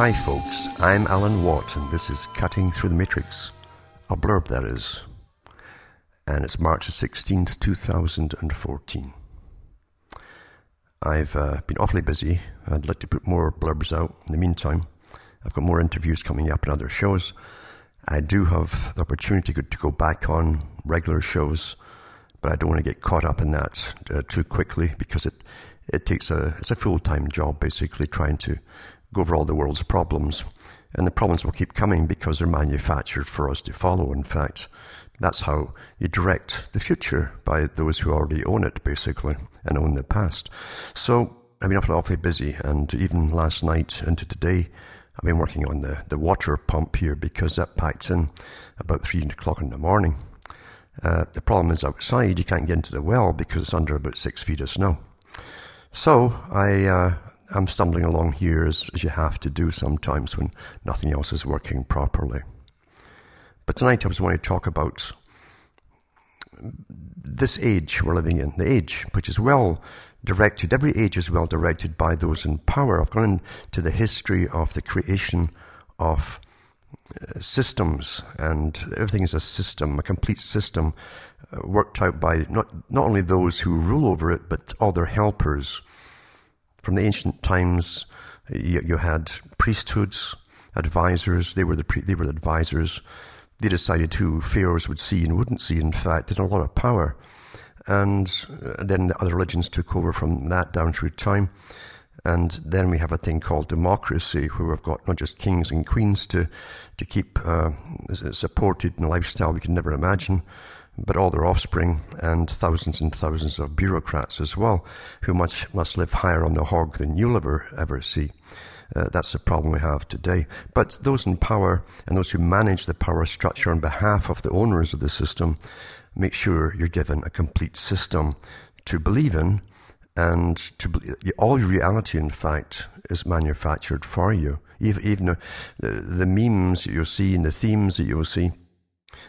Hi, folks. I'm Alan Watt, and this is Cutting Through the Matrix. A blurb, that is. And it's March 16th, 2014. I've uh, been awfully busy. I'd like to put more blurbs out. In the meantime, I've got more interviews coming up and other shows. I do have the opportunity to go back on regular shows, but I don't want to get caught up in that uh, too quickly because it, it takes a, it's a full-time job basically trying to go over all the world's problems. And the problems will keep coming because they're manufactured for us to follow. In fact, that's how you direct the future by those who already own it, basically, and own the past. So I've been awfully, awfully busy, and even last night into today, I've been working on the, the water pump here because that packed in about three o'clock in the morning. Uh, the problem is outside, you can't get into the well because it's under about six feet of snow. So I, uh, I'm stumbling along here as, as you have to do sometimes when nothing else is working properly. But tonight I was wanting to talk about this age we're living in, the age which is well directed. Every age is well directed by those in power. I've gone into the history of the creation of uh, systems, and everything is a system, a complete system, uh, worked out by not, not only those who rule over it, but all their helpers. From the ancient times, you, you had priesthoods, advisors. They were the they were the advisors. They decided who pharaohs would see and wouldn't see. In fact, they had a lot of power, and uh, then the other religions took over from that down through time. And then we have a thing called democracy, where we've got not just kings and queens to to keep uh, supported in a lifestyle we can never imagine, but all their offspring and thousands and thousands of bureaucrats as well, who must, must live higher on the hog than you'll ever, ever see. Uh, that's the problem we have today. But those in power and those who manage the power structure on behalf of the owners of the system make sure you're given a complete system to believe in and to all your reality, in fact, is manufactured for you. Even, even the, the memes that you'll see and the themes that you'll see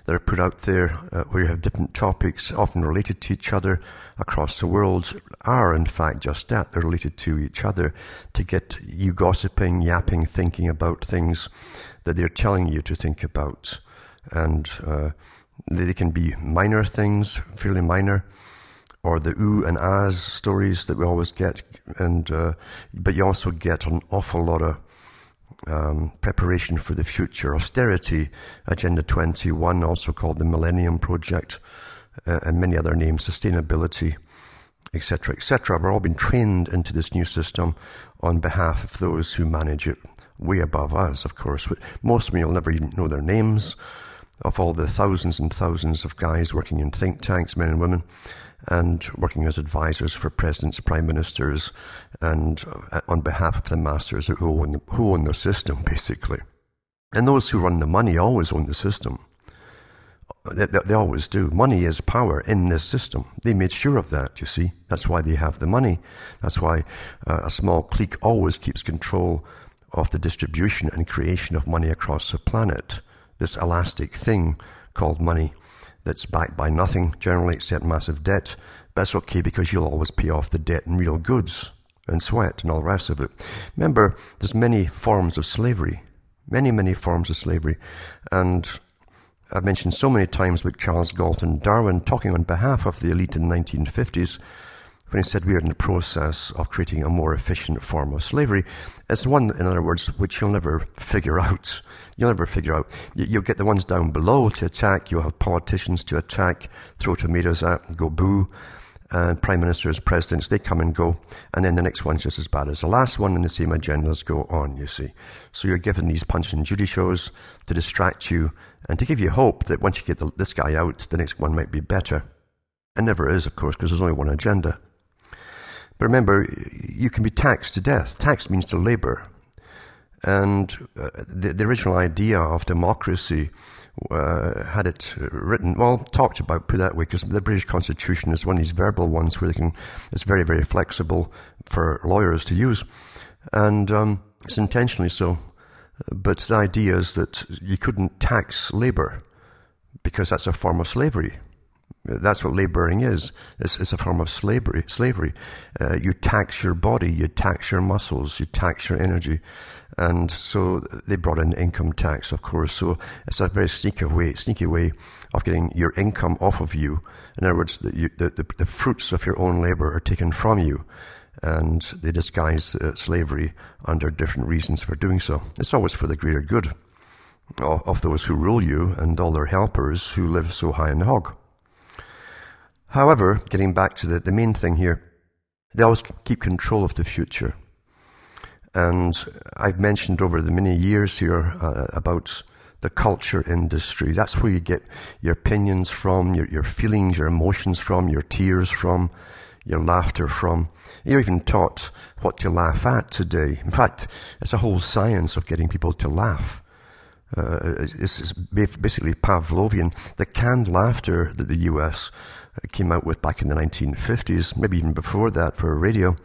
that are put out there uh, where you have different topics often related to each other across the world are in fact just that. They're related to each other to get you gossiping, yapping, thinking about things that they're telling you to think about. And uh, they can be minor things, fairly minor, or the ooh and ahs stories that we always get. And uh, but you also get an awful lot of um, preparation for the future, austerity, Agenda 21, also called the Millennium Project, uh, and many other names, sustainability, etc., etc. We're all being trained into this new system on behalf of those who manage it way above us, of course. Most of you will never even know their names of all the thousands and thousands of guys working in think tanks, men and women, and working as advisors for presidents, prime ministers, and uh, on behalf of the masters who own, who own the system, basically. And those who run the money always own the system. They, they, they, always do. Money is power in this system. They made sure of that, you see. That's why they have the money. That's why uh, a small clique always keeps control of the distribution and creation of money across the planet. This elastic thing called money that's backed by nothing, generally except massive debt. But that's okay because you'll always pay off the debt in real goods and sweat and all the rest of it. Remember, there's many forms of slavery. Many, many forms of slavery. And I've mentioned so many times with Charles Galton Darwin talking on behalf of the elite in the 1950s when he said we are in the process of creating a more efficient form of slavery. It's one, in other words, which you'll never figure out. You'll never figure out. You'll get the ones down below to attack. You'll have politicians to attack, throw tomatoes at, go boo. And prime ministers, presidents, they come and go. And then the next one's just as bad as the last one, and the same agendas go on, you see. So you're given these punch and Judy shows to distract you and to give you hope that once you get the, this guy out, the next one might be better. It never is, of course, because there's only one agenda. But remember, you can be taxed to death. Tax means to labor. And uh, the, the, original idea of democracy uh, had it written, well, talked about, put that way, because the British Constitution is one of these verbal ones where they can, it's very, very flexible for lawyers to use. And um, it's intentionally so. But the idea is that you couldn't tax labor because that's a form of slavery. That's what laboring is. It's, it's a form of slavery. Slavery. Uh, you tax your body, you tax your muscles, you tax your energy, and so they brought in income tax, of course. So it's a very sneaky way, sneaky way of getting your income off of you. In other words, the, the, the, the fruits of your own labor are taken from you, and they disguise uh, slavery under different reasons for doing so. It's always for the greater good of, of those who rule you and all their helpers who live so high in the hog. However, getting back to the, the main thing here, they always keep control of the future. And I've mentioned over the many years here uh, about the culture industry. That's where you get your opinions from, your, your feelings, your emotions from, your tears from, your laughter from. You're even taught what to laugh at today. In fact, it's a whole science of getting people to laugh. Uh, it's, basically Pavlovian. The canned laughter that the US came out with back in the 1950s, maybe even before that for radio.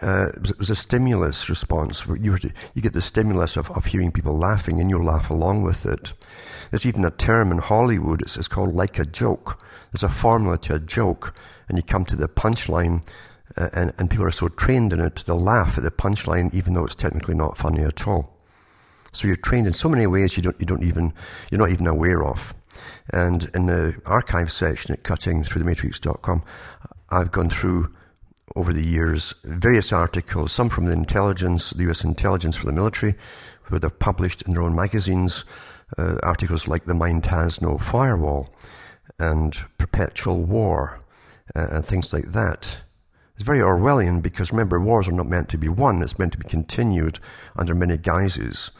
Uh, it, was, it, was, a stimulus response. You, to, you get the stimulus of, of hearing people laughing and you'll laugh along with it. There's even a term in Hollywood, it's, it's called like a joke. There's a formula to a joke, and you come to the punchline, uh, and, and people are so trained in it, they'll laugh at the punchline even though it's technically not funny at all. So you're trained in so many ways you don't, you don't even, you're not even aware of. And in the archive section at cuttingthroughthematrix.com, I've gone through over the years various articles, some from the intelligence, the US intelligence for the military, who have published in their own magazines uh, articles like The Mind Has No Firewall and Perpetual War uh, and things like that. It's very Orwellian because remember, wars are not meant to be won, it's meant to be continued under many guises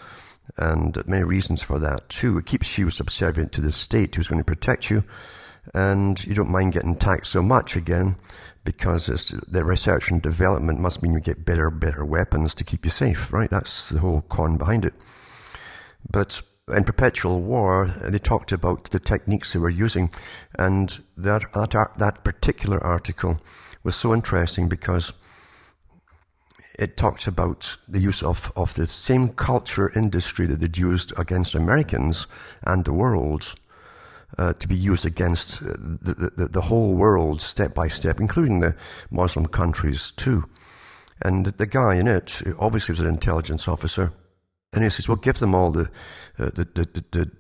and many reasons for that too. It keeps you subservient to the state who's going to protect you, and you don't mind getting taxed so much again because the research and development must mean you get better, better weapons to keep you safe, right? That's the whole con behind it. But in Perpetual War, they talked about the techniques they were using, and that that, that particular article was so interesting because it talks about the use of, of the same culture industry that they'd used against Americans and the world uh, to be used against uh, the, the, the, whole world step by step, including the Muslim countries too. And the guy in it obviously was an intelligence officer. And he says, well, give them all the, uh, the, the, the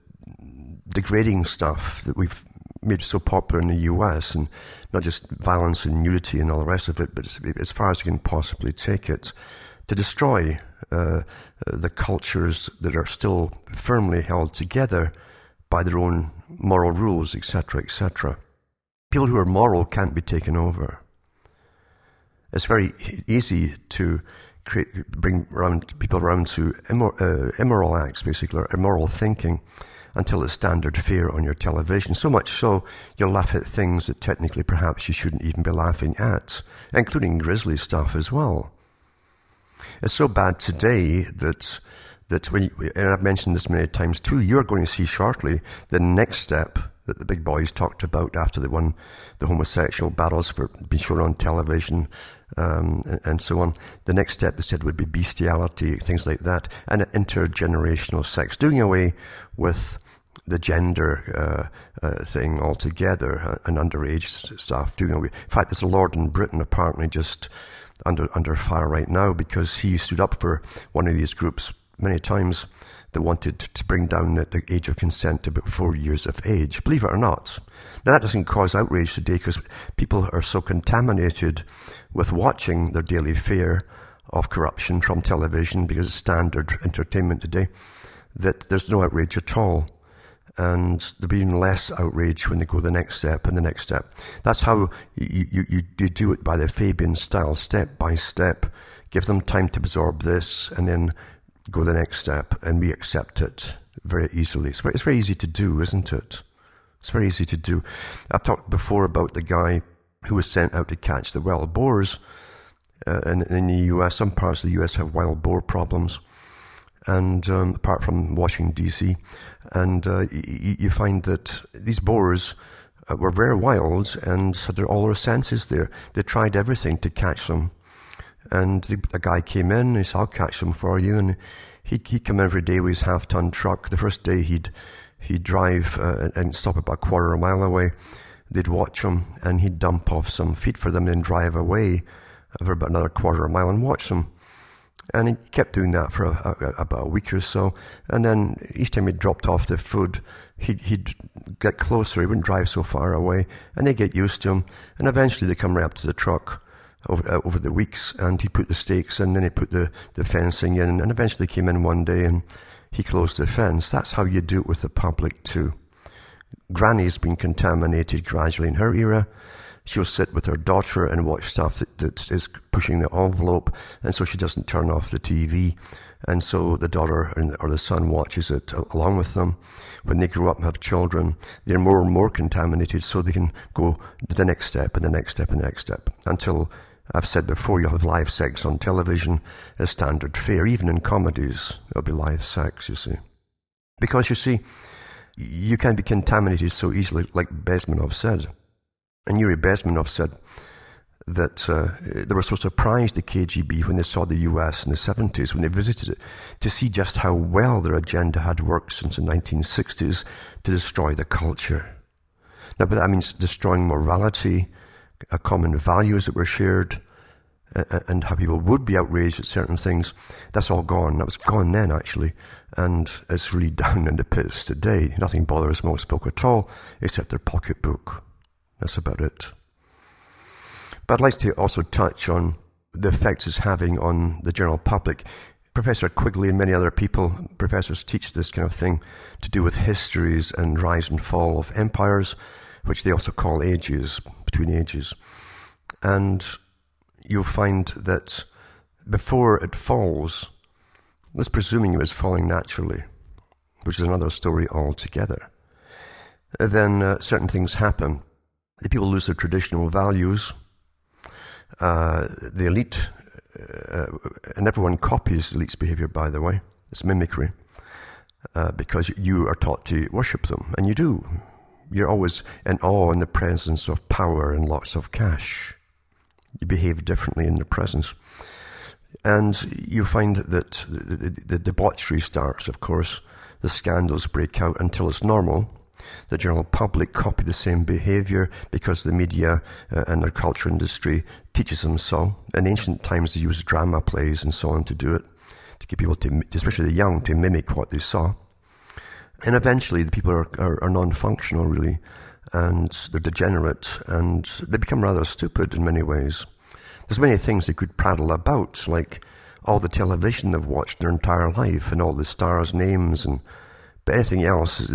degrading stuff that we've made so popular in the US, and not just violence and nudity and all the rest of it, but as far as you can possibly take it, to destroy uh, the cultures that are still firmly held together by their own moral rules, etc., etc. People who are moral can't be taken over. It's very easy to create, bring around people around to immor, uh, immoral acts, basically, or immoral thinking until it's standard fare on your television. So much so, you'll laugh at things that technically perhaps you shouldn't even be laughing at, including grisly stuff as well. It's so bad today that that when you, and I've mentioned this many times too, you're going to see shortly the next step that the big boys talked about after they won the homosexual battles for being shown on television um, and, so on. The next step they said would be bestiality, things like that, and intergenerational sex, doing away with the gender uh, uh, thing altogether uh, and underage stuff. Doing away. In fact, there's a lord in Britain apparently just under under fire right now because he stood up for one of these groups many times that wanted to bring down the, age of consent to about four years of age. Believe it or not. Now that doesn't cause outrage today because people are so contaminated with watching their daily fare of corruption from television because it's standard entertainment today that there's no outrage at all and there'll be even less outrage when they go the next step and the next step. That's how you, you, you do it by the Fabian style, step by step. Give them time to absorb this and then go the next step and we accept it very easily. It's very, it's very easy to do, isn't it? It's very easy to do. I've talked before about the guy who was sent out to catch the wild boars. Uh, in, in the US, some parts of the US have wild boar problems and um, apart from Washington D.C., and uh, y- you find that these boars uh, were very wild and had all their senses there. They tried everything to catch them, and the, the guy came in. He said, "I'll catch them for you," and he he'd come every day with his half-ton truck. The first day he'd he'd drive uh, and stop about a quarter of a mile away. they'd watch him and he'd dump off some feed for them and then drive away for about another quarter of a mile and watch them. And he kept doing that for a, a, about a week or so. And then each time he dropped off the food, he'd, he'd get closer. He wouldn't drive so far away. And they'd get used to him. And eventually they come right up to the truck over, uh, over the weeks. And he put the stakes in, then he put the, the fencing in. And eventually came in one day and he closed the fence. That's how you do it with the public too. Granny's been contaminated gradually in her era she'll sit with her daughter and watch stuff that, that is pushing the envelope, and so she doesn't turn off the TV. And so the daughter or the son watches it along with them. When they grow up and have children, they're more and more contaminated, so they can go to the next step and the next step and the next step until I've said before, you'll have live sex on television as standard fare, even in comedies. There'll be live sex, you see. Because you see, you can be contaminated so easily, like Bezmenov said. And Yuri Bezmenov said that uh, they were so surprised, the KGB, when they saw the US in the 70s, when they visited it, to see just how well their agenda had worked since the 1960s to destroy the culture. Now, but that means destroying morality, common values that were shared, and how people would be outraged at certain things. That's all gone. That was gone then, actually. And it's really down in the pits today. Nothing bothers most folk at all except their pocketbook. That's about it. But I'd like to also touch on the effects it's having on the general public. Professor Quigley and many other people, professors, teach this kind of thing to do with histories and rise and fall of empires, which they also call ages, between ages. And you'll find that before it falls, let's presuming it was falling naturally, which is another story altogether, then uh, certain things happen the people lose their traditional values. Uh, the elite, uh, and everyone copies the elite's behavior, by the way. It's mimicry. Uh, because you are taught to worship them, and you do. You're always in awe in the presence of power and lots of cash. You behave differently in the presence. And you find that the, the, the debauchery starts, of course. The scandals break out until it's normal the general public copy the same behavior because the media uh, and their culture industry teaches them so. In ancient times, they used drama plays and so on to do it, to get people to, especially the young, to mimic what they saw. And eventually, the people are, are, are non-functional, really, and they're degenerate, and they become rather stupid in many ways. There's many things they could prattle about, like all the television they've watched their entire life, and all the stars' names, and but anything else is,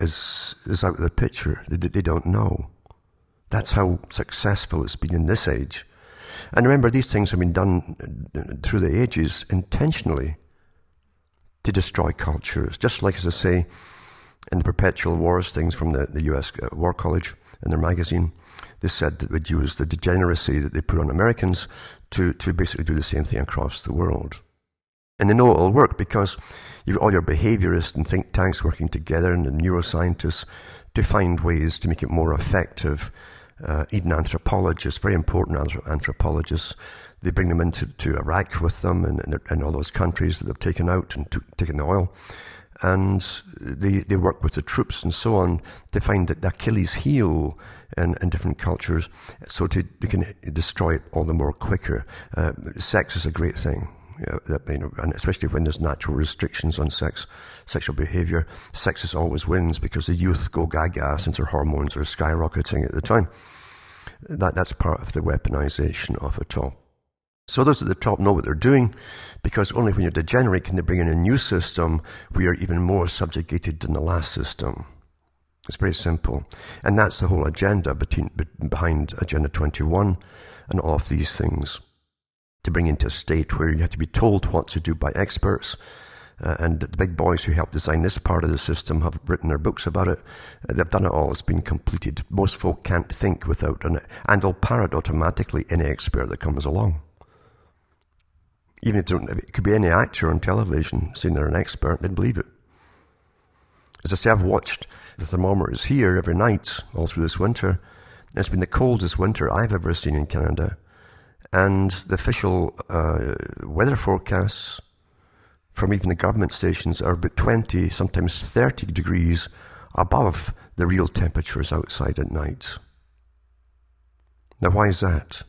is, is out of the picture. They, they don't know. That's how successful it's been in this age. And remember, these things have been done uh, through the ages intentionally to destroy cultures. Just like, as I say, in the perpetual wars things from the, the US uh, War College in their magazine, they said that they'd use the degeneracy that they put on Americans to, to basically do the same thing across the world. And they know it'll work because You've all your behaviorists and think tanks working together and the neuroscientists to find ways to make it more effective. Uh, even anthropologists, very important anthropologists, they bring them into to Iraq with them and, and, all those countries that they've taken out and taken the oil. And they, they work with the troops and so on to find that the Achilles heel in, in different cultures so to, they can destroy it all the more quicker. Uh, sex is a great thing that, you know, and especially when there's natural restrictions on sex, sexual behavior, sex is always wins because the youth go gaga since their hormones are skyrocketing at the time. That, that's part of the weaponization of it all. So those at the top know what they're doing because only when you're degenerate can they bring in a new system where you're even more subjugated than the last system. It's very simple. And that's the whole agenda between, behind Agenda 21 and all of these things to bring into a state where you have to be told what to do by experts. Uh, and the big boys who helped design this part of the system have written their books about it. Uh, they've done it all. It's been completed. Most folk can't think without it. And they'll parrot automatically any expert that comes along. Even if it could be any actor on television saying they're an expert, they'd believe it. As I say, I've watched the thermometers here every night all through this winter. It's been the coldest winter I've ever seen in Canada. And the official uh, weather forecasts from even the government stations are about 20, sometimes 30 degrees above the real temperatures outside at night. Now, why is that?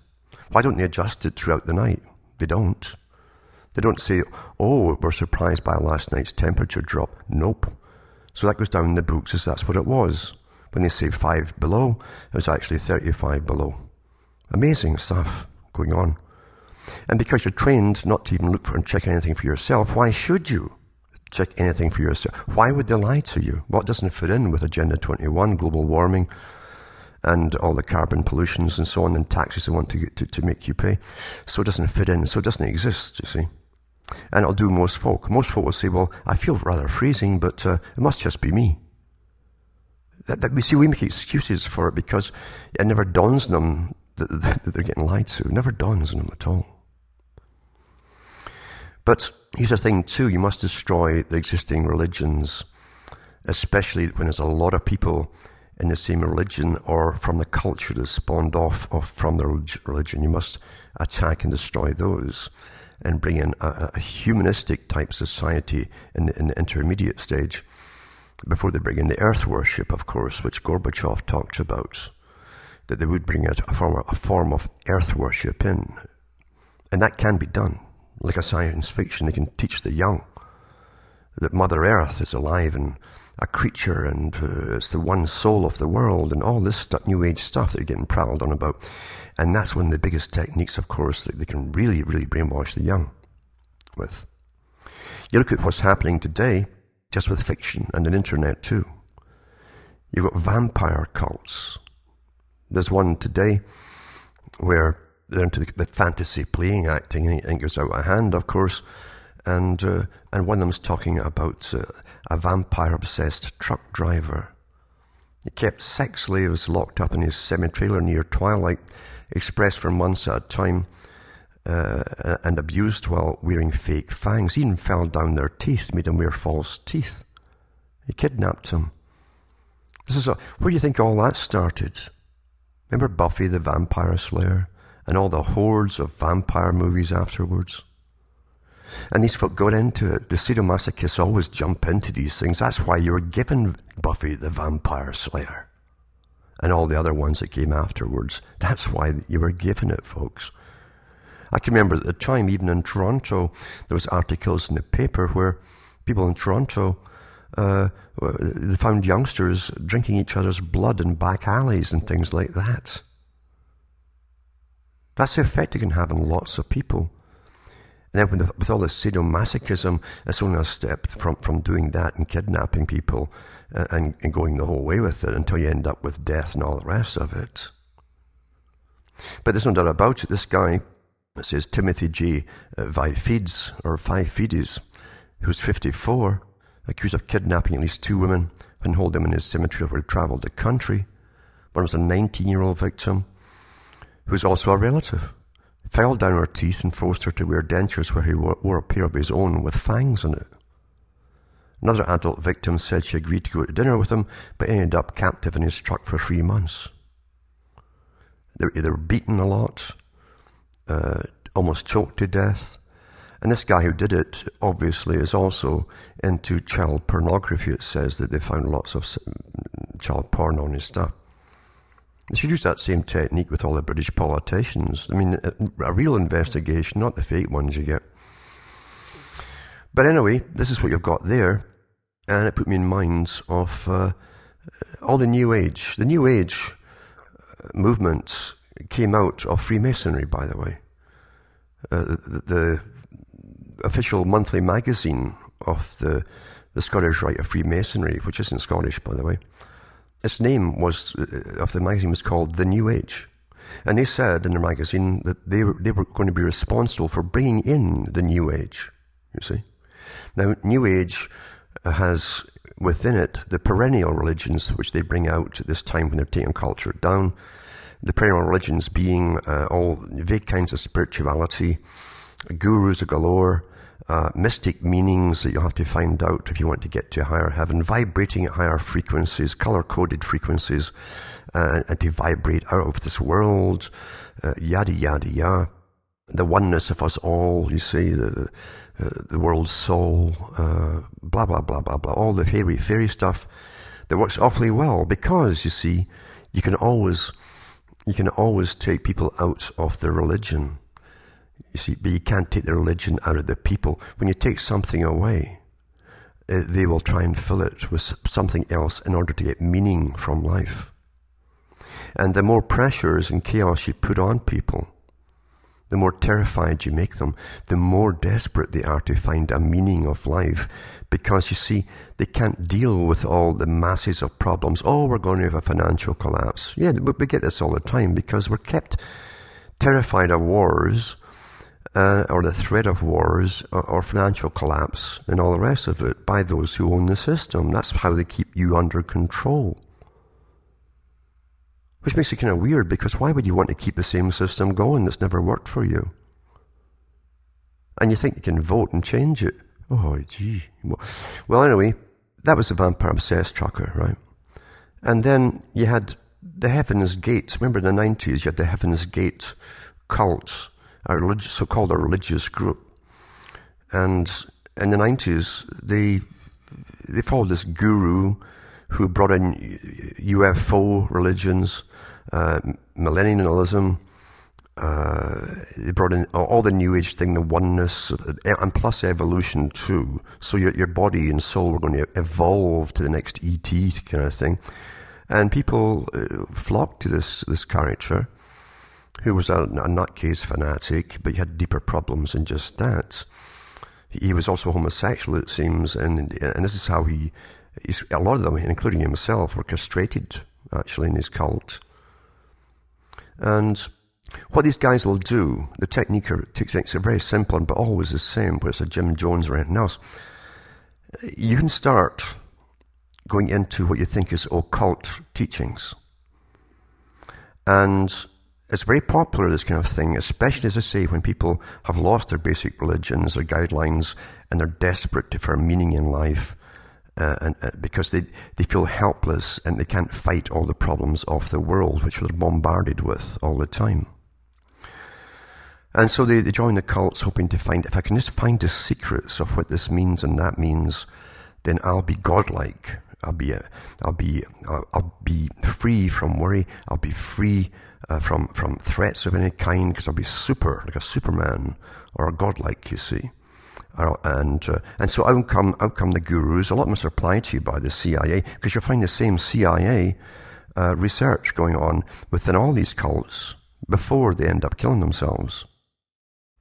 Why don't they adjust it throughout the night? They don't. They don't say, oh, we're surprised by last night's temperature drop. Nope. So that goes down in the books as that's what it was. When they say five below, it was actually 35 below. Amazing stuff going on. And because you're trained not to even look for and check anything for yourself, why should you check anything for yourself? Why would they lie to you? What doesn't fit in with Agenda 21, global warming, and all the carbon pollutions and so on, and taxes they want to, to, to make you pay? So it doesn't fit in, so it doesn't exist, you see. And it'll do most folk. Most folk will say, well, I feel rather freezing, but uh, it must just be me. That, that, we see we make excuses for it because it never dawns on them that, that, that they're getting lied to. It never dawns on them at all. But here's the thing too, you must destroy the existing religions, especially when there's a lot of people in the same religion or from the culture that spawned off, of from the religion. You must attack and destroy those and bring in a, a humanistic type society in the, in the intermediate stage before they bring in the earth worship, of course, which Gorbachev talked about, that they would bring a, a, form, a form of earth worship in. And that can be done. Like a science fiction, they can teach the young that Mother Earth is alive and a creature and uh, it's the one soul of the world and all this new age stuff that they're getting prowled on about. And that's one of the biggest techniques, of course, that they can really, really brainwash the young with. You look at what's happening today, just with fiction and the internet too. You've got vampire cults. There's one today where they're into the, the fantasy playing acting, and it goes out of hand, of course. And uh, and one of them's talking about uh, a vampire obsessed truck driver. He kept sex slaves locked up in his semi trailer near Twilight expressed for months at a time uh, and abused while wearing fake fangs. He even fell down their teeth, made them wear false teeth. He kidnapped them. This is a, where do you think all that started? Remember Buffy the Vampire Slayer and all the hordes of vampire movies afterwards? And these folk got into it. The sadomasochists always jump into these things. That's why you were given Buffy the Vampire Slayer and all the other ones that came afterwards. That's why you were given it, folks. I can remember at the time, even in Toronto, there was articles in the paper where people in Toronto uh, they found youngsters drinking each other's blood in back alleys and things like that. That's the effect it can have on lots of people. And then with, with all this sadomasochism, it's only a step from, from doing that and kidnapping people and, and going the whole way with it until you end up with death and all the rest of it. But there's no doubt about it. This guy, it says Timothy J. Uh, Vafeades, or Fides, who's 54, accused of kidnapping at least two women and hold them in his cemetery where he traveled the country. One was a 19 year old victim who's also a relative. Fell down her teeth and forced her to wear dentures where he wore a pair of his own with fangs in it. Another adult victim said she agreed to go to dinner with him, but ended up captive in his truck for three months. They were either beaten a lot, uh, almost choked to death. And this guy who did it, obviously, is also into child pornography. It says that they found lots of child porn on his stuff. They should use that same technique with all the British politicians. I mean, a real investigation, not the fake ones you get. But anyway, this is what you've got there and it put me in minds of uh, all the New Age. The New Age uh, movement came out of Freemasonry, by the way. Uh, the, the, official monthly magazine of the, the Scottish Rite of Freemasonry, which isn't Scottish, by the way, its name was uh, of the magazine was called The New Age. And they said in the magazine that they were, they were going to be responsible for bringing in the New Age, you see. Now, New Age has within it the perennial religions which they bring out at this time when they're taking culture down. The perennial religions being uh, all vague kinds of spirituality, gurus galore, uh, mystic meanings that you have to find out if you want to get to higher heaven, vibrating at higher frequencies, color coded frequencies, uh, and to vibrate out of this world, uh, yada yada yada. The oneness of us all, you see, the, uh, the world's soul, uh, blah, blah, blah, blah, blah, all the fairy, fairy stuff that works awfully well because, you see, you can always You can always take people out of their religion. You see, but you can't take the religion out of the people. When you take something away, uh, they will try and fill it with something else in order to get meaning from life. And the more pressures and chaos you put on people, the more terrified you make them, the more desperate they are to find a meaning of life. Because you see, they can't deal with all the masses of problems. Oh, we're going to have a financial collapse. Yeah, we get this all the time because we're kept terrified of wars uh, or the threat of wars or, or, financial collapse and all the rest of it by those who own the system. That's how they keep you under control. Which makes it kind of weird because why would you want to keep the same system going that's never worked for you? And you think you can vote and change it. Oh, gee. Well, anyway, that was the vampire obsessed trucker, right? And then you had the Heaven's Gate. Remember in the 90s, you had the Heaven's Gate cult a religious, so-called a religious group. And in the 90s, they, they followed this guru who brought in UFO religions, uh, millennialism, uh, they brought in all the new age thing, the oneness, and plus evolution too. So your, your body and soul were going to evolve to the next ET kind of thing. And people uh, flocked to this, this character who was a, a nutcase fanatic, but he had deeper problems than just that. He was also homosexual, it seems, and, and this is how he, a lot of them, including himself, were castrated, actually, in his cult. And what these guys will do, the technique are, techniques are very simple, but always the same, whether it's a Jim Jones or anything else. You can start going into what you think is occult teachings. And it's very popular, this kind of thing, especially, as I say, when people have lost their basic religions or guidelines and they're desperate for meaning in life uh, and, uh, because they, they feel helpless and they can't fight all the problems of the world, which they're bombarded with all the time. And so they, they join the cults hoping to find, if I can just find the secrets of what this means and that means, then I'll be godlike. I'll be, a, I'll be, I'll, I'll be free from worry. I'll be free uh, from, from threats of any kind because I'll be super, like a superman or a godlike, you see. And, uh, and so out come, out come the gurus. A lot must apply to you by the CIA because you'll find the same CIA uh, research going on within all these cults before they end up killing themselves.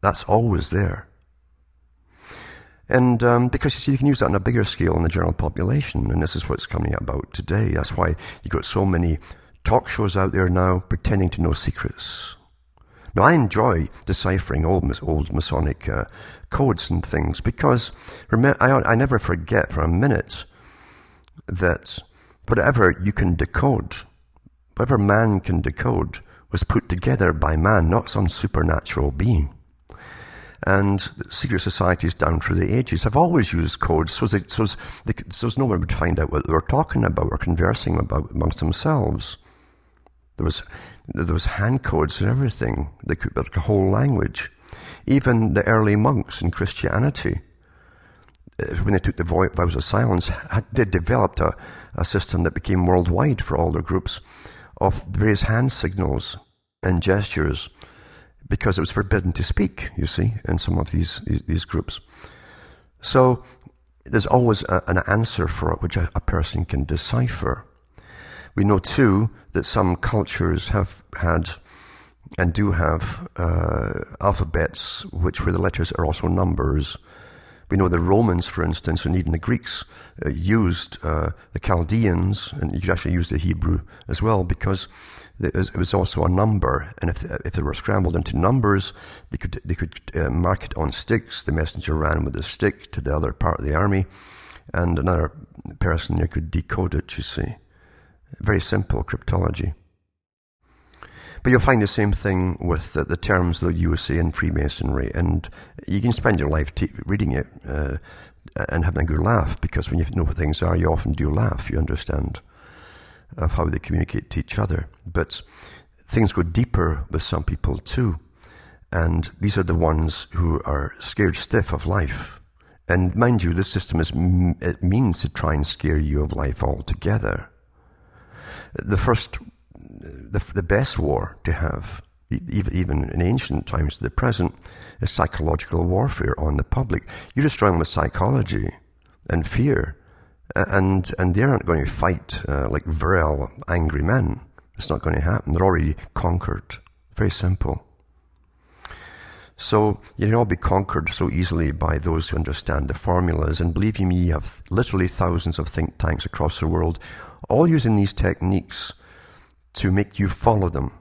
That's always there. And um, because you see, you can use that on a bigger scale in the general population, and this is what's coming about today. That's why you've got so many talk shows out there now pretending to know secrets. Now, I enjoy deciphering old, old Masonic uh, codes and things because I never forget for a minute that whatever you can decode, whatever man can decode, was put together by man, not some supernatural being. And secret societies down through the ages have always used codes so that so, they, so no one would find out what they were talking about or conversing about amongst themselves. There was, there was hand codes and everything. They could like a whole language. Even the early monks in Christianity, uh, when they took the vows of silence, had, they developed a, a system that became worldwide for all their groups of various hand signals and gestures because it was forbidden to speak, you see, in some of these, these groups. So there's always a, an answer for it which a, a person can decipher. We know too that some cultures have had and do have uh, alphabets which where the letters are also numbers. We know the Romans, for instance, and even the Greeks uh, used uh, the Chaldeans, and you could actually use the Hebrew as well because it was, also a number. And if, if they were scrambled into numbers, they could, they could uh, mark it on sticks. The messenger ran with the stick to the other part of the army, and another person there could decode it, you see. Very simple cryptology. But you'll find the same thing with the, the terms that you say in Freemasonry, and you can spend your life t- reading it uh, and having a good laugh because when you know what things are, you often do laugh. You understand of how they communicate to each other. But things go deeper with some people too, and these are the ones who are scared stiff of life. And mind you, this system is it means to try and scare you of life altogether the first the, the best war to have, even, in ancient times to the present, is psychological warfare on the public. You destroy them with psychology and fear, and, and they aren't going to fight uh, like virile, angry men. It's not going to happen. They're already conquered. Very simple. So you can all be conquered so easily by those who understand the formulas. And believe you me, you have literally thousands of think tanks across the world, all using these techniques to make you follow them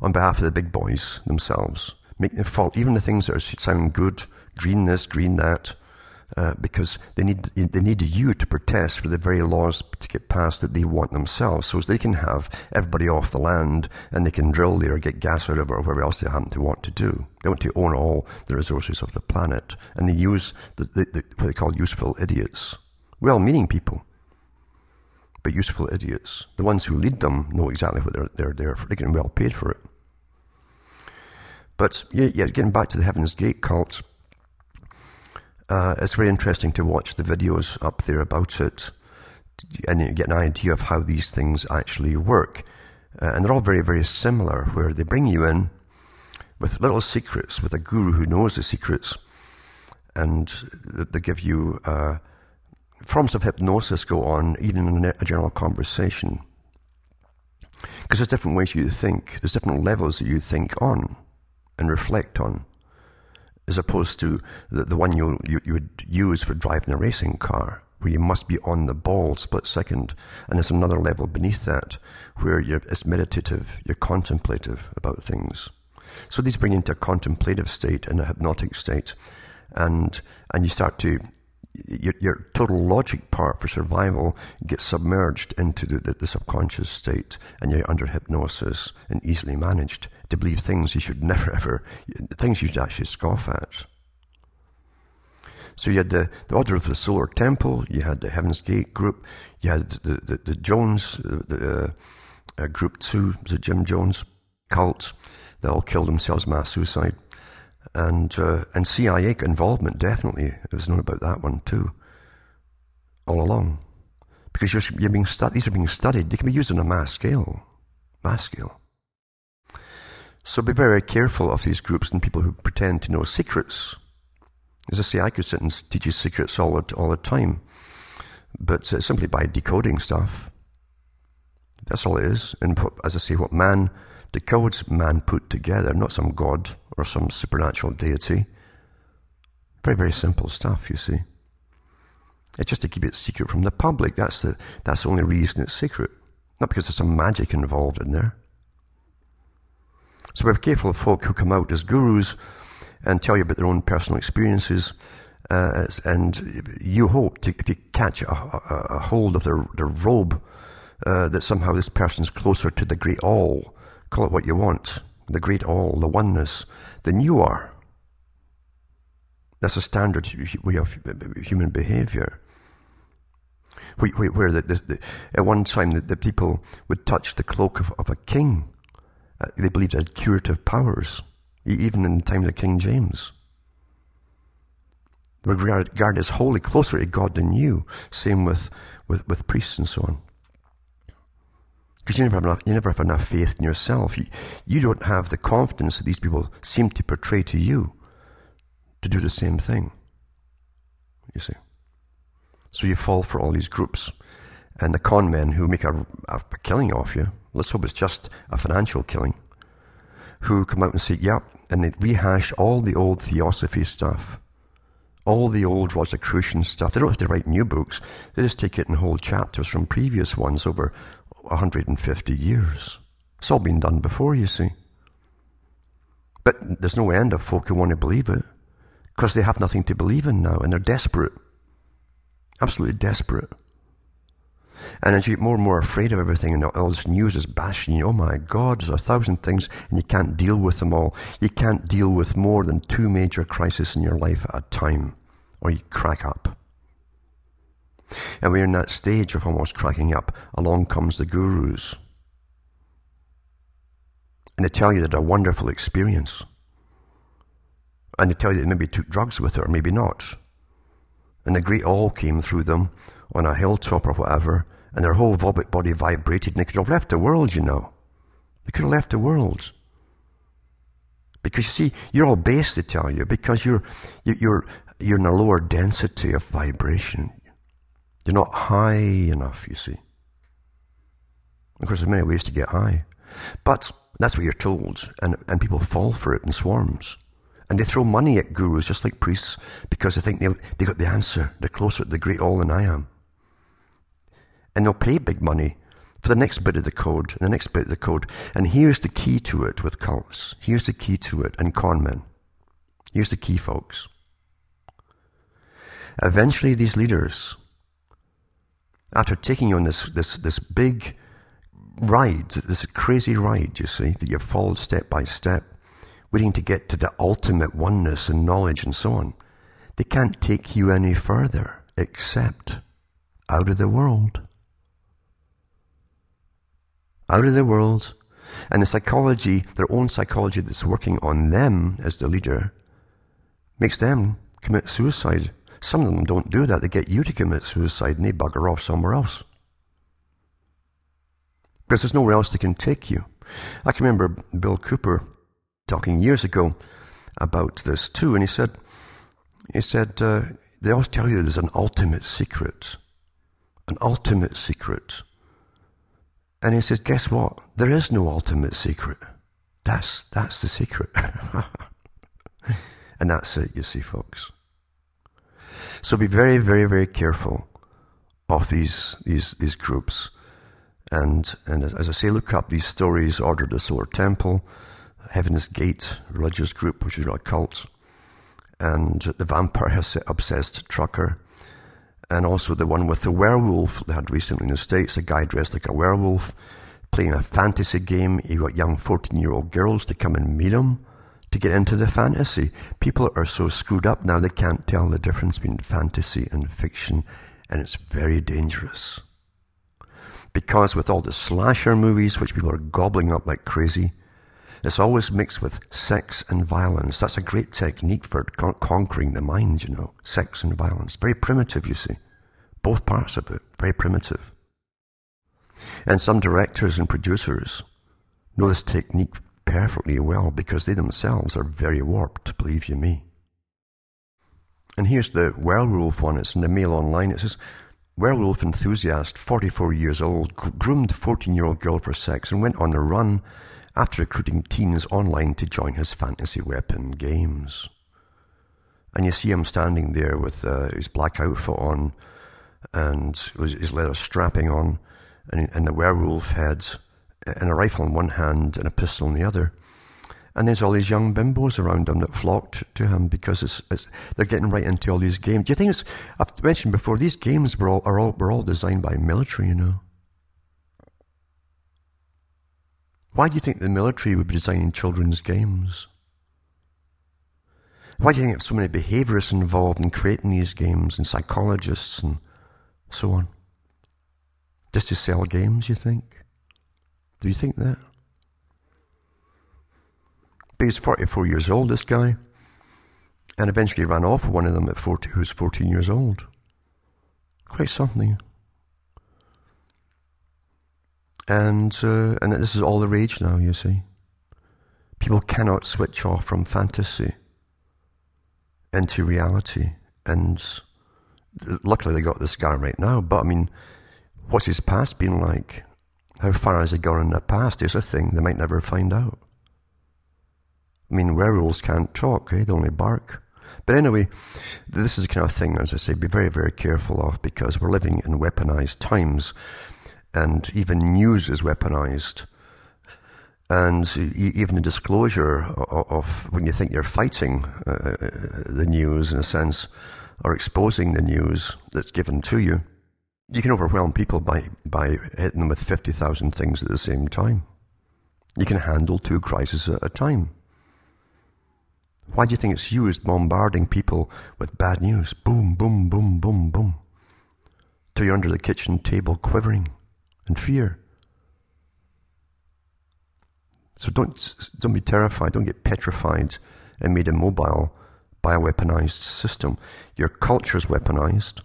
on behalf of the big boys themselves. Make them follow even the things that are, sound good, green this, green that, uh, because they need, they need you to protest for the very laws to get passed that they want themselves so they can have everybody off the land and they can drill there, get gas out of it, or whatever else they happen to want to do. They want to own all the resources of the planet. And they use the, the, the, what they call useful idiots. Well meaning people, but useful idiots. The ones who lead them know exactly what they're, they're there for. They're getting well paid for it. But yeah, yeah, getting back to the Heaven's Gate cults, uh, it's very interesting to watch the videos up there about it and get an idea of how these things actually work. Uh, and they're all very, very similar, where they bring you in with little secrets, with a guru who knows the secrets, and they give you uh, forms of hypnosis go on even in a general conversation. Because there's different ways you think, there's different levels that you think on and reflect on as opposed to the, the one you, you, you would use for driving a racing car, where you must be on the ball split second. And there's another level beneath that where you're, it's meditative, you're contemplative about things. So these bring you into a contemplative state and a hypnotic state. And, and you start to your, your, total logic part for survival gets submerged into the, the, the, subconscious state and you're under hypnosis and easily managed to believe things you should never ever, things you should actually scoff at. So you had the, the Order of the Solar Temple, you had the Heaven's Gate group, you had the, the, the Jones, the, uh, uh, group two, the Jim Jones cult, they all killed themselves mass suicide. And, uh, and CIA involvement, definitely. It was known about that one too, all along. Because you're, you're being stu- these are being studied. They can be used on a mass scale. Mass scale. So be very careful of these groups and people who pretend to know secrets. As I say, I could sit and teach you secrets all the, all the time, but uh, simply by decoding stuff. That's all it is. And as I say, what man decodes, man put together, not some god or some supernatural deity. Very, very simple stuff, you see. It's just to keep it secret from the public. That's the, that's the only reason it's secret. Not because there's some magic involved in there. So we're careful of folk who come out as gurus and tell you about their own personal experiences. Uh, and you hope to, if you catch a, a, a hold of their, their robe, uh, that somehow this person's closer to the great all. Call it what you want the great all, the oneness, than you are. That's a standard way of human behavior. Where the, the, the, at one time the, people would touch the cloak of, of a king. Uh, they believed had curative powers, even in the time of King James. They were as wholly closer to God than you. Same with, with, with priests and so on. Because you never have enough, you never have enough faith in yourself. You, you don't have the confidence that these people seem to portray to you to do the same thing. You see. So you fall for all these groups and the con men who make a, a, a killing off you. Let's hope it's just a financial killing. Who come out and say, yep, and they rehash all the old theosophy stuff all the old Rosicrucian stuff. They don't have to write new books. They just take it and hold chapters from previous ones over 150 years. It's all been done before, you see. But there's no end of folk who want to believe it because they have nothing to believe in now and they're desperate. Absolutely desperate. And as you get more and more afraid of everything and all this news is bashing you, oh my God, there's a thousand things and you can't deal with them all. You can't deal with more than two major crises in your life at a time or you crack up. And we're in that stage of almost cracking up. Along comes the gurus. And they tell you that a wonderful experience. And they tell you they maybe took drugs with it or maybe not. And the great all came through them on a hilltop or whatever, and their whole body vibrated and they could have left the world, you know. They could have left the world. Because you see, you're all base, they tell you, because you're, you're, you're in a lower density of vibration. You're not high enough, you see. Of course, there's many ways to get high. But that's what you're told, and, and people fall for it in swarms. And they throw money at gurus just like priests because they think they, they got the answer. They're closer to the great all than I am. And they'll pay big money for the next bit of the code and the next bit of the code. And here's the key to it with cults. Here's the key to it and con men. Here's the key, folks. Eventually, these leaders, after taking you on this, this, this big ride, this crazy ride, you see, that you've followed step by step, waiting to get to the ultimate oneness and knowledge and so on, they can't take you any further except out of the world. Out of the world. And the psychology, their own psychology that's working on them as the leader, makes them commit suicide. Some of them don't do that. They get you to commit suicide and they bugger off somewhere else. Because there's nowhere else they can take you. I can remember Bill Cooper talking years ago about this too, and he said, he said, uh, they always tell you there's an ultimate secret. An ultimate secret. And he says, guess what? There is no ultimate secret. That's, that's the secret. and that's it, you see, folks. So be very, very, very careful of these, these, these groups. And, and as I say, look up these stories, Order of the Solar Temple, Heaven's Gate religious group, which is a cult, and the vampire obsessed trucker, and also the one with the werewolf they had recently in the States, a guy dressed like a werewolf playing a fantasy game. He got young 14 year old girls to come and meet him to get into the fantasy. People are so screwed up now they can't tell the difference between fantasy and fiction, and it's very dangerous. Because with all the slasher movies, which people are gobbling up like crazy, it's always mixed with sex and violence. That's a great technique for con- conquering the mind, you know. Sex and violence. Very primitive, you see. Both parts of it. Very primitive. And some directors and producers know this technique perfectly well because they themselves are very warped, believe you me. And here's the werewolf one. It's in the Mail Online. It says, Werewolf enthusiast, 44 years old, groomed 14 year old girl for sex and went on a run after recruiting teens online to join his fantasy weapon games. And you see him standing there with uh, his black outfit on and his leather strapping on, and, and the werewolf head, and a rifle in one hand and a pistol in the other. And there's all these young bimbos around him that flocked to him because it's, it's, they're getting right into all these games. Do you think it's, I've mentioned before, these games were all, are all, were all designed by military, you know. Why do you think the military would be designing children's games? Why do you think there's so many behaviorists involved in creating these games and psychologists and so on? Just to sell games, you think? Do you think that? But he's 44 years old, this guy, and eventually ran off with one of them at 40, who's 14 years old. Quite something. And, uh, and this is all the rage now, you see. People cannot switch off from fantasy into reality. And luckily they got this guy right now, but I mean, what's his past been like? How far has it gone in the past? Is a thing they might never find out. I mean, werewolves can't talk, eh? They only bark. But anyway, this is the kind of thing, as I say, be very, very careful of because we're living in weaponized times and even news is weaponized. And even the disclosure of when you think you're fighting uh, uh, the news, in a sense, or exposing the news that's given to you, you can overwhelm people by, by hitting them with 50,000 things at the same time. You can handle two crises at a time. Why do you think it's used bombarding people with bad news? Boom, boom, boom, boom, boom. Till you're under the kitchen table quivering in fear. So don't, don't be terrified, don't get petrified and made immobile by a weaponized system. Your culture is weaponized.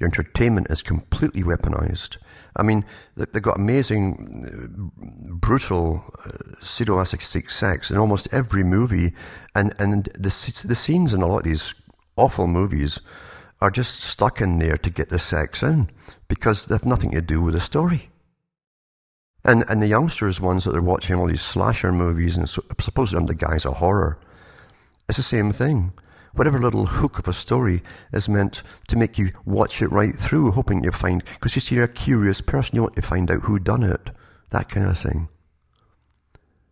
Your entertainment is completely weaponized. I mean, they've got amazing, uh, brutal, uh, sadomasochistic sex in almost every movie, and and the the scenes in a lot of these awful movies are just stuck in there to get the sex in because they have nothing to do with the story. And and the youngsters, ones that are watching all these slasher movies and so, supposedly the guy's of horror, it's the same thing. Whatever little hook of a story is meant to make you watch it right through, hoping you find, because you see, you're a curious person, you want to find out who done it, that kind of thing.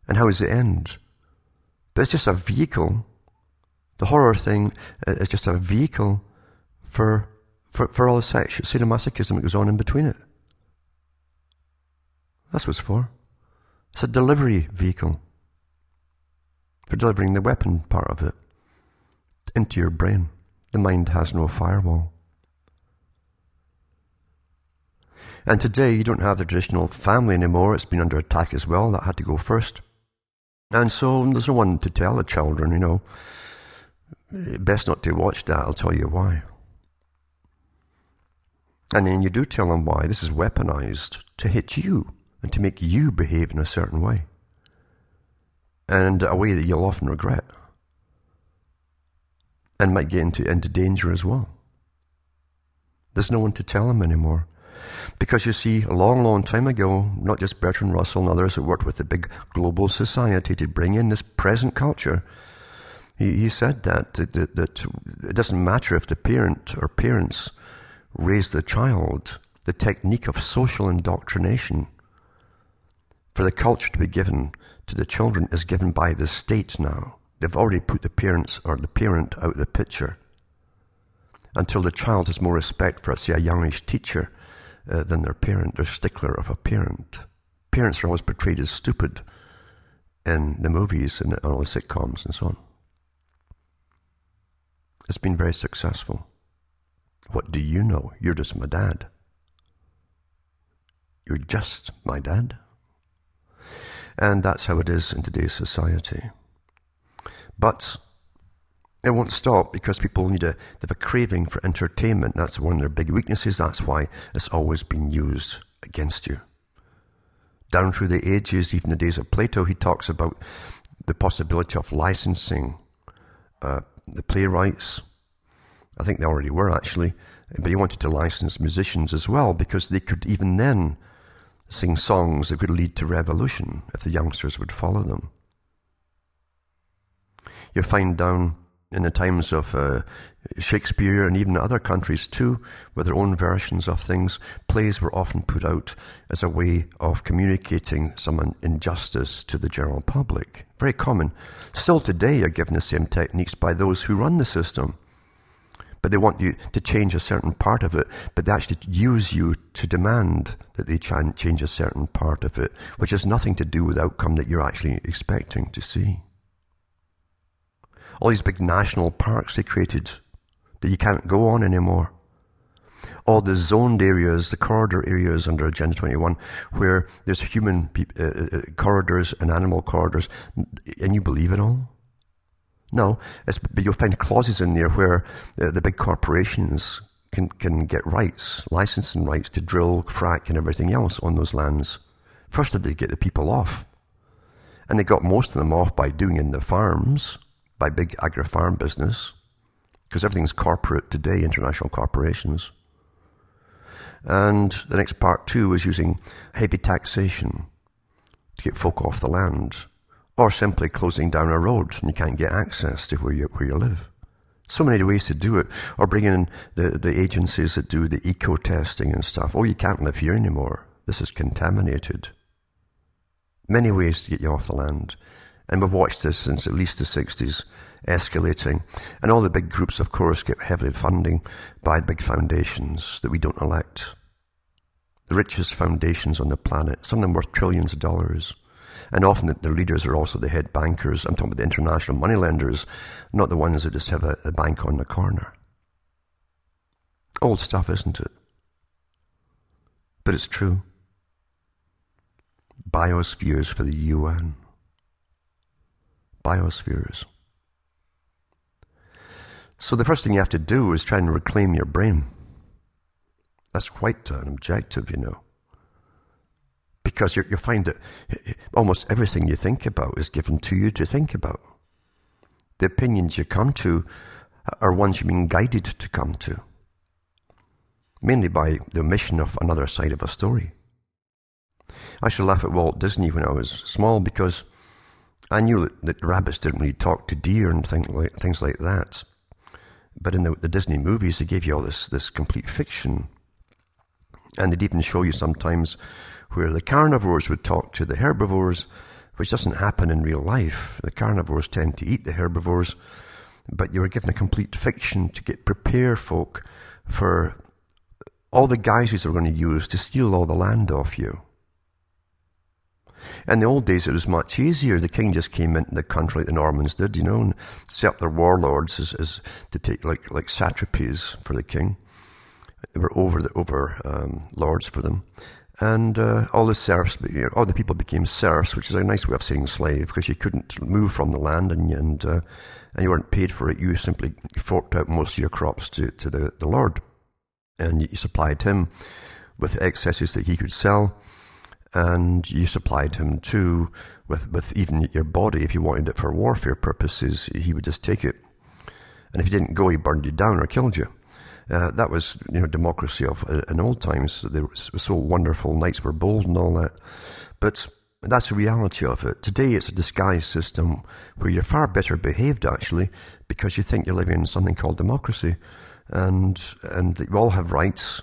And how does it end? But it's just a vehicle. The horror thing is just a vehicle for, for, for all the sex, sadomasochism that goes on in between it. That's what it's for. It's a delivery vehicle for delivering the weapon part of it into your brain. The mind has no firewall. And today you don't have the traditional family anymore. It's been under attack as well. That had to go first. And so there's no one to tell the children, you know, best not to watch that. I'll tell you why. And then you do tell them why. This is weaponized to hit you and to make you behave in a certain way. And a way that you'll often regret. And might get into, into danger as well. There's no one to tell them anymore. Because you see, a long, long time ago, not just Bertrand Russell and others who worked with the big global society to bring in this present culture, he, he said that, that, that it doesn't matter if the parent or parents raise the child, the technique of social indoctrination for the culture to be given to the children is given by the state now. They've already put the parents or the parent out of the picture. Until the child has more respect for, say, a youngish teacher uh, than their parent, their stickler of a parent. Parents are always portrayed as stupid in the movies and all the sitcoms and so on. It's been very successful. What do you know? You're just my dad. You're just my dad. And that's how it is in today's society. But it won't stop because people need a, they have a craving for entertainment. That's one of their big weaknesses. That's why it's always been used against you. Down through the ages, even the days of Plato, he talks about the possibility of licensing uh, the playwrights. I think they already were actually, but he wanted to license musicians as well because they could even then sing songs that could lead to revolution if the youngsters would follow them. You find down in the times of uh, Shakespeare and even other countries too, with their own versions of things, plays were often put out as a way of communicating some injustice to the general public. Very common. Still today you're given the same techniques by those who run the system but they want you to change a certain part of it, but they actually use you to demand that they change a certain part of it, which has nothing to do with the outcome that you're actually expecting to see. All these big national parks they created that you can't go on anymore. All the zoned areas, the corridor areas under Agenda 21, where there's human uh, uh, corridors and animal corridors, and you believe it all? No, but you'll find clauses in there where the, the big corporations can, can get rights, licensing rights to drill, frack, and everything else on those lands. First, did they get the people off? And they got most of them off by doing in the farms, by big agri-farm business, because everything's corporate today, international corporations. And the next part two is using heavy taxation to get folk off the land or simply closing down a road and you can't get access to where you, where you live. So many ways to do it, or bringing in the, the agencies that do the eco testing and stuff. Oh, you can't live here anymore. This is contaminated. Many ways to get you off the land. And we've watched this since at least the 60s, escalating. And all the big groups, of course, get heavily funding by big foundations that we don't elect. The richest foundations on the planet, some of them worth trillions of dollars. And often their leaders are also the head bankers. I'm talking about the international moneylenders, not the ones that just have a, a bank on the corner. Old stuff, isn't it? But it's true. Biospheres for the UN. Biospheres. So the first thing you have to do is try and reclaim your brain. That's quite an objective, you know. Because you find that almost everything you think about is given to you to think about. The opinions you come to are ones you've been guided to come to, mainly by the omission of another side of a story. I to laugh at Walt Disney when I was small because I knew that, rabbits didn't really talk to deer and things like, things like that. But in the, the Disney movies, they gave you all this, this complete fiction. And they'd even show you sometimes where the carnivores would talk to the herbivores, which doesn't happen in real life. The carnivores tend to eat the herbivores, but you were given a complete fiction to get prepare folk for all the guises they're going to use to steal all the land off you. In the old days, it was much easier. The king just came into the country like the Normans did, you know, and set up their warlords as, as to take like like satrapies for the king. They were over the over um, lords for them, and uh, all the serfs, all the people became serfs, which is a nice way of saying slave, because you couldn't move from the land and and uh, and you weren't paid for it. You simply forked out most of your crops to to the, the lord, and you supplied him with excesses that he could sell and you supplied him too with, with even your body. If you wanted it for warfare purposes, he would just take it. And if you didn't go, he burned you down or killed you. Uh, that was, you know, democracy of uh, in old times. They were so wonderful. Knights were bold and all that. But that's the reality of it. Today, it's a disguised system where you're far better behaved, actually, because you think you're living in something called democracy, and and you all have rights,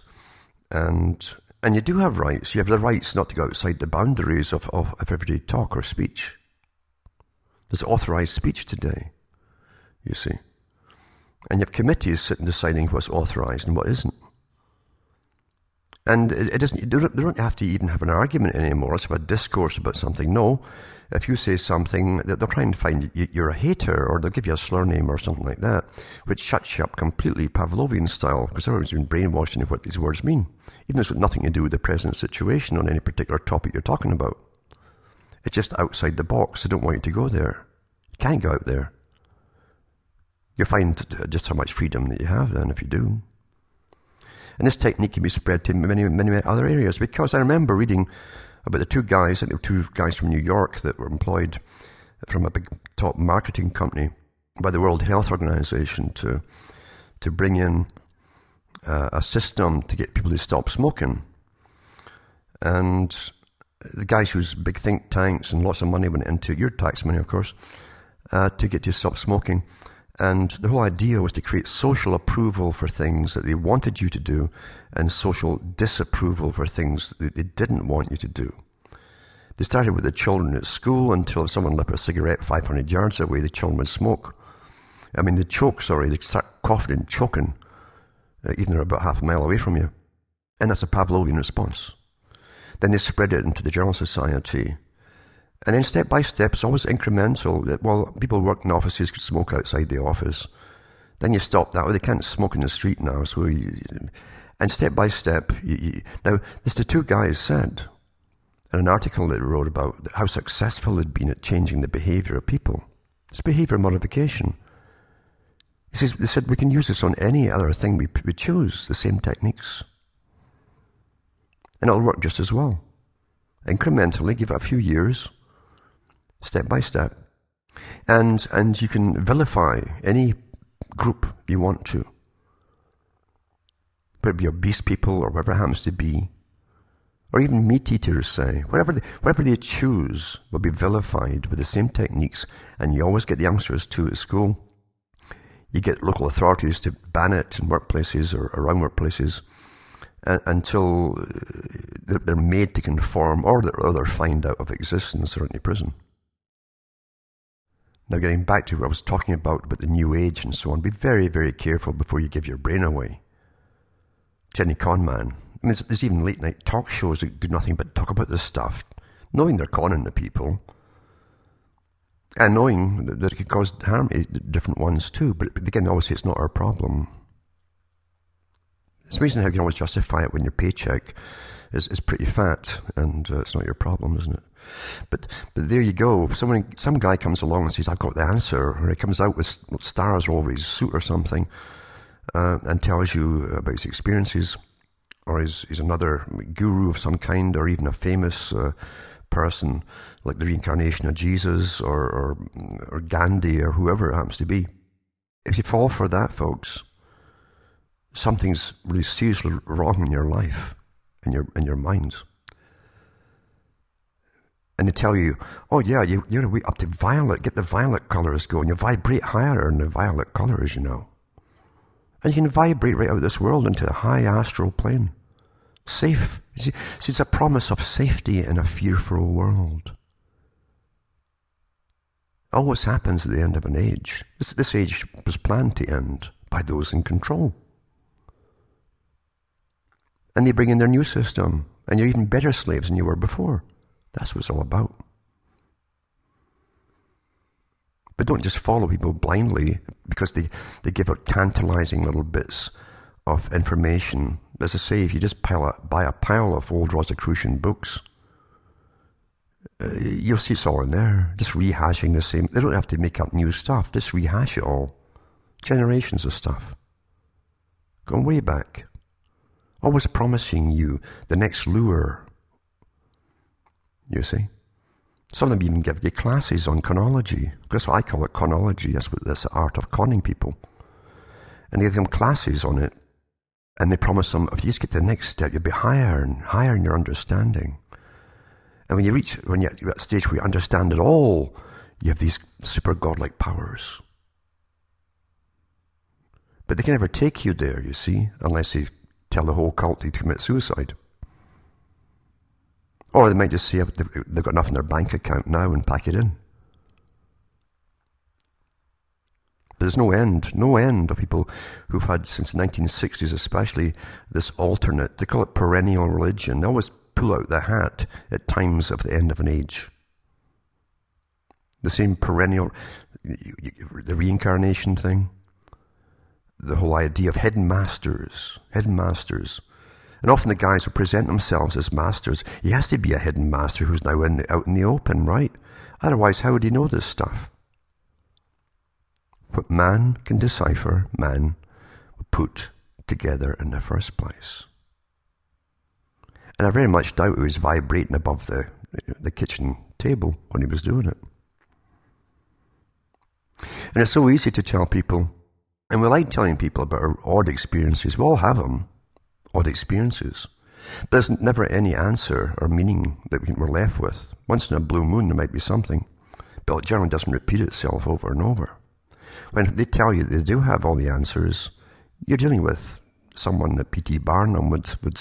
and and you do have rights. You have the rights not to go outside the boundaries of, of, of everyday talk or speech. There's authorized speech today, you see. And you have committees sitting deciding what's authorized and what isn't. And it, doesn't, they don't, have to even have an argument anymore. It's about discourse about something. No, if you say something, they'll try and find you're a hater or they'll give you a slur name or something like that, which shuts you up completely Pavlovian style because everyone's been brainwashed into what these words mean, even though it's got nothing to do with the present situation on any particular topic you're talking about. It's just outside the box. They don't want you to go there. You can't go out there. You find just how much freedom that you have then if you do. And this technique can be spread to many, many other areas because I remember reading about the two guys, I think there were two guys from New York that were employed from a big top marketing company by the World Health Organization to, to bring in uh, a system to get people to stop smoking. And the guys whose big think tanks and lots of money went into your tax money, of course, uh, to get you to stop smoking. And the whole idea was to create social approval for things that they wanted you to do and social disapproval for things that they didn't want you to do. They started with the children at school until if someone lit a cigarette 500 yards away, the children would smoke. I mean, they'd choke, sorry, they'd start coughing and choking, uh, even they're about half a mile away from you. And that's a Pavlovian response. Then they spread it into the general society. And then step by step, it's always incremental. Well, people work in offices could smoke outside the office. Then you stop that. Well, they can't smoke in the street now. So, you, and step by step, you, you, now, this the two guys said in an article that they wrote about how successful they'd been at changing the behavior of people. It's behavior modification. He says, they said we can use this on any other thing we, we choose, the same techniques. And it'll work just as well. Incrementally, give it a few years, step by step. And, and you can vilify any group you want to. Whether it be obese people or whatever it happens to be. Or even meat eaters say, whatever they, whatever they choose will be vilified with the same techniques, and you always get the youngsters to at school. You get local authorities to ban it in workplaces or around workplaces uh, until they're made to conform or they're, or they're fined out of existence or into prison. Now, getting back to what I was talking about, about the new age and so on, be very, very careful before you give your brain away. Jenny Conman. I mean, there's even late night talk shows that do nothing but talk about this stuff, knowing they're conning the people, and knowing that it could cause harm to different ones too. But again, obviously, it's not our problem. It's amazing how you can always justify it when your paycheck is, is pretty fat, and uh, it's not your problem, isn't it? But but there you go. Someone, some guy comes along and says, "I've got the answer," or he comes out with stars all over his suit or something, uh, and tells you about his experiences. or he's, he's another guru of some kind, or even a famous uh, person like the reincarnation of Jesus or, or, or Gandhi or whoever it happens to be. If you fall for that, folks, something's really seriously wrong in your life, in your, in your mind. And they tell you, oh yeah, you, you're up to violet, get the violet colors going. You vibrate higher in the violet colors, you know. And you can vibrate right out of this world into the high astral plane. Safe. See, see, it's a promise of safety in a fearful world. Always happens at the end of an age. This, this age was planned to end by those in control. And they bring in their new system, and you're even better slaves than you were before. That's what it's all about. But don't just follow people blindly because they, they give out tantalizing little bits of information. As I say, if you just pile a, buy a pile of old Rosicrucian books, uh, you'll see it's all in there. Just rehashing the same. They don't have to make up new stuff. Just rehash it all. Generations of stuff. Going way back. Always promising you the next lure. You see? Some of them even give you classes on chronology. That's what I call it chronology. That's what this art of conning people. And they give them classes on it. And they promise them, if you just get to the next step, you'll be higher and higher in your understanding. And when you reach, when you're at a stage where you understand it all, you have these super godlike powers. But they can never take you there, you see, unless you tell the whole cult to commit suicide. Or they might just say they've got enough in their bank account now and pack it in. But there's no end, no end of people who've had since the 1960s, especially this alternate, they call it perennial religion. They always pull out the hat at times of the end of an age. The same perennial, the reincarnation thing, the whole idea of hidden masters, hidden masters. And often the guys who present themselves as masters, he has to be a hidden master who's now in the, out in the open, right? Otherwise, how would he know this stuff? What man can decipher, man put together in the first place. And I very much doubt he was vibrating above the, the kitchen table when he was doing it. And it's so easy to tell people, and we like telling people about our odd experiences. We all have them odd experiences. There's never any answer or meaning that we're left with. Once in a blue moon, there might be something, but it generally doesn't repeat itself over and over. When they tell you they do have all the answers, you're dealing with someone that P.T. Barnum would, would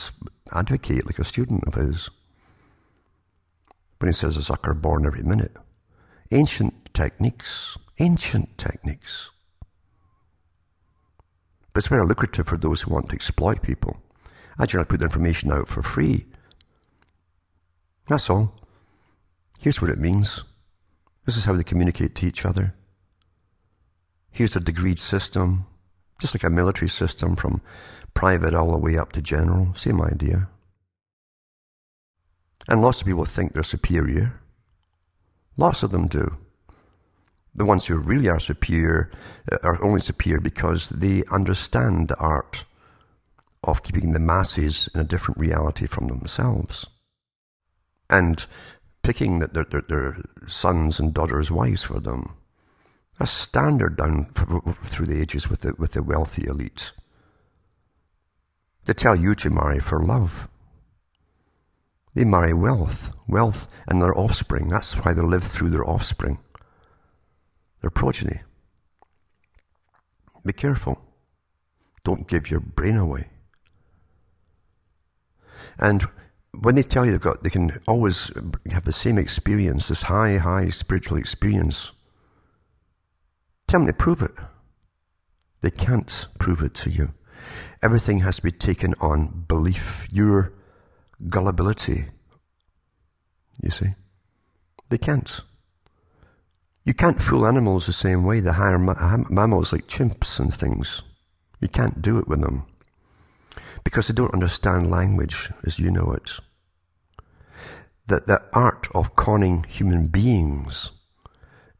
advocate, like a student of his. When he says a sucker born every minute. Ancient techniques, ancient techniques. But it's very lucrative for those who want to exploit people. I generally put the information out for free. That's all. Here's what it means. This is how they communicate to each other. Here's a degreed system, just like a military system from private all the way up to general. Same idea. And lots of people think they're superior. Lots of them do. The ones who really are superior uh, are only superior because they understand the art of keeping the masses in a different reality from themselves. And picking their, their, their sons and daughters' wives for them. A standard down through the ages with the, with the wealthy elite. They tell you to marry for love. They marry wealth, wealth and their offspring. That's why they live through their offspring, their progeny. Be careful. Don't give your brain away. And when they tell you they've got, they can always have the same experience, this high, high spiritual experience. Tell them to prove it. They can't prove it to you. Everything has to be taken on belief, your gullibility. You see? They can't. You can't fool animals the same way, the higher ma- mammals like chimps and things. You can't do it with them because they don't understand language as you know it. That the art of conning human beings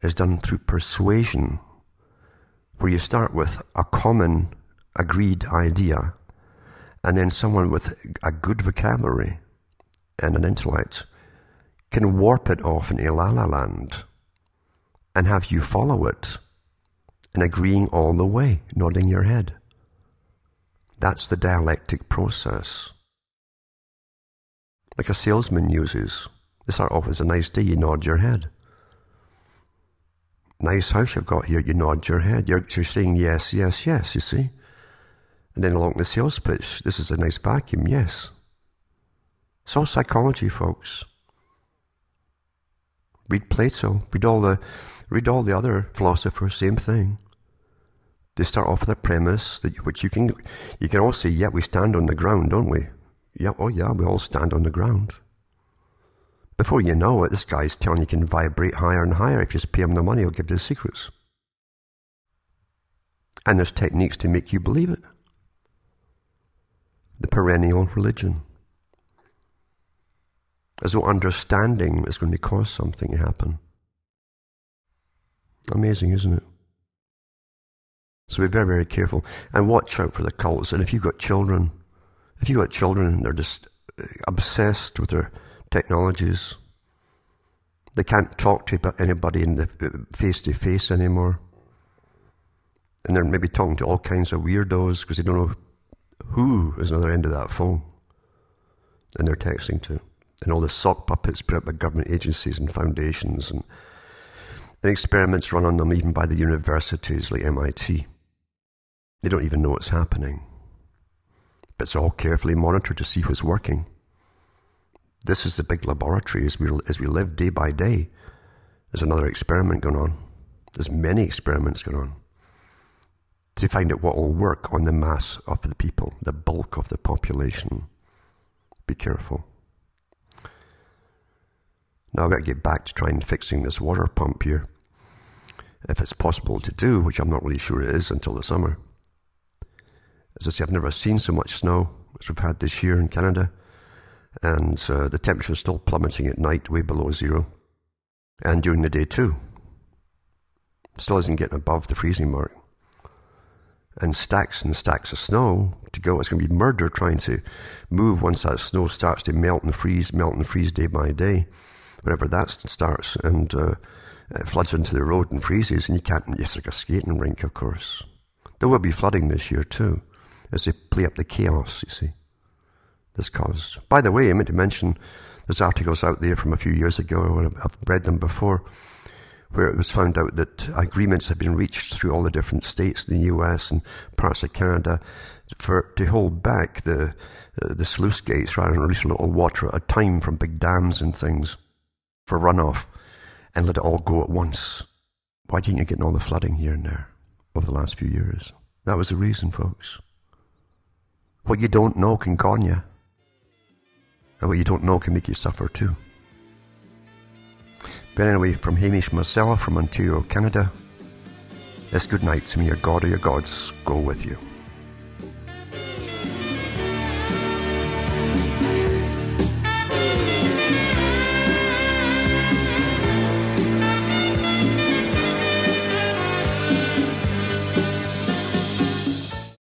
is done through persuasion, where you start with a common agreed idea, And then someone with a good vocabulary and an intellect can warp it off into la la land and have you follow it and agreeing all the way, nodding your head. That's the dialectic process. Like a salesman uses. They start off as a nice day, you nod your head. Nice house you've got here, you nod your head. You're, you're saying yes, yes, yes, you see. And then along the sales pitch, this is a nice vacuum, yes. It's all psychology, folks. Read Plato, read all the read all the other philosophers, same thing. They start off with a premise that which you can you can all say, yeah, we stand on the ground, don't we? Yeah, oh yeah, we all stand on the ground. Before you know it, this guy's telling you can vibrate higher and higher. If you just pay him the money, he'll give you the secrets. And there's techniques to make you believe it. The perennial religion. As though understanding is going to cause something to happen. Amazing, isn't it? So be very, very careful and watch out for the cults. And if you've got children, if you've got children and they're just uh, obsessed with their technologies, they can't talk to anybody in the face to face anymore. And they're maybe talking to all kinds of weirdos because they don't know who is on the other end of that phone. And they're texting to. And all the sock puppets put up by government agencies and foundations and, and experiments run on them even by the universities like MIT. They don't even know what's happening. But it's all carefully monitored to see who's working. This is the big laboratory as we, as we live day by day. There's another experiment going on. There's many experiments going on to find out what will work on the mass of the people, the bulk of the population. Be careful. Now I've got to get back to trying fixing this water pump here. If it's possible to do, which I'm not really sure it is until the summer. As I say, I've never seen so much snow as we've had this year in Canada. And uh, the temperature is still plummeting at night, way below zero. And during the day too. Still isn't getting above the freezing mark. And stacks and stacks of snow to go. It's going to be murder trying to move once that snow starts to melt and freeze, melt and freeze day by day. Whenever that starts and uh, it floods into the road and freezes, and you can't, it's like a skating rink, of course. There will be flooding this year too as they play up the chaos, you see, this caused. By the way, I meant to mention there's articles out there from a few years ago, I've read them before, where it was found out that agreements had been reached through all the different states in the US and parts of Canada for to hold back the uh, the sluice gates rather than release a little water at a time from big dams and things for runoff and let it all go at once. Why didn't you get all the flooding here and there over the last few years? That was the reason, folks. What you don't know can con you. And what you don't know can make you suffer too. But anyway, from Hamish myself from Ontario, Canada, it's good night to me. Your God or your gods go with you.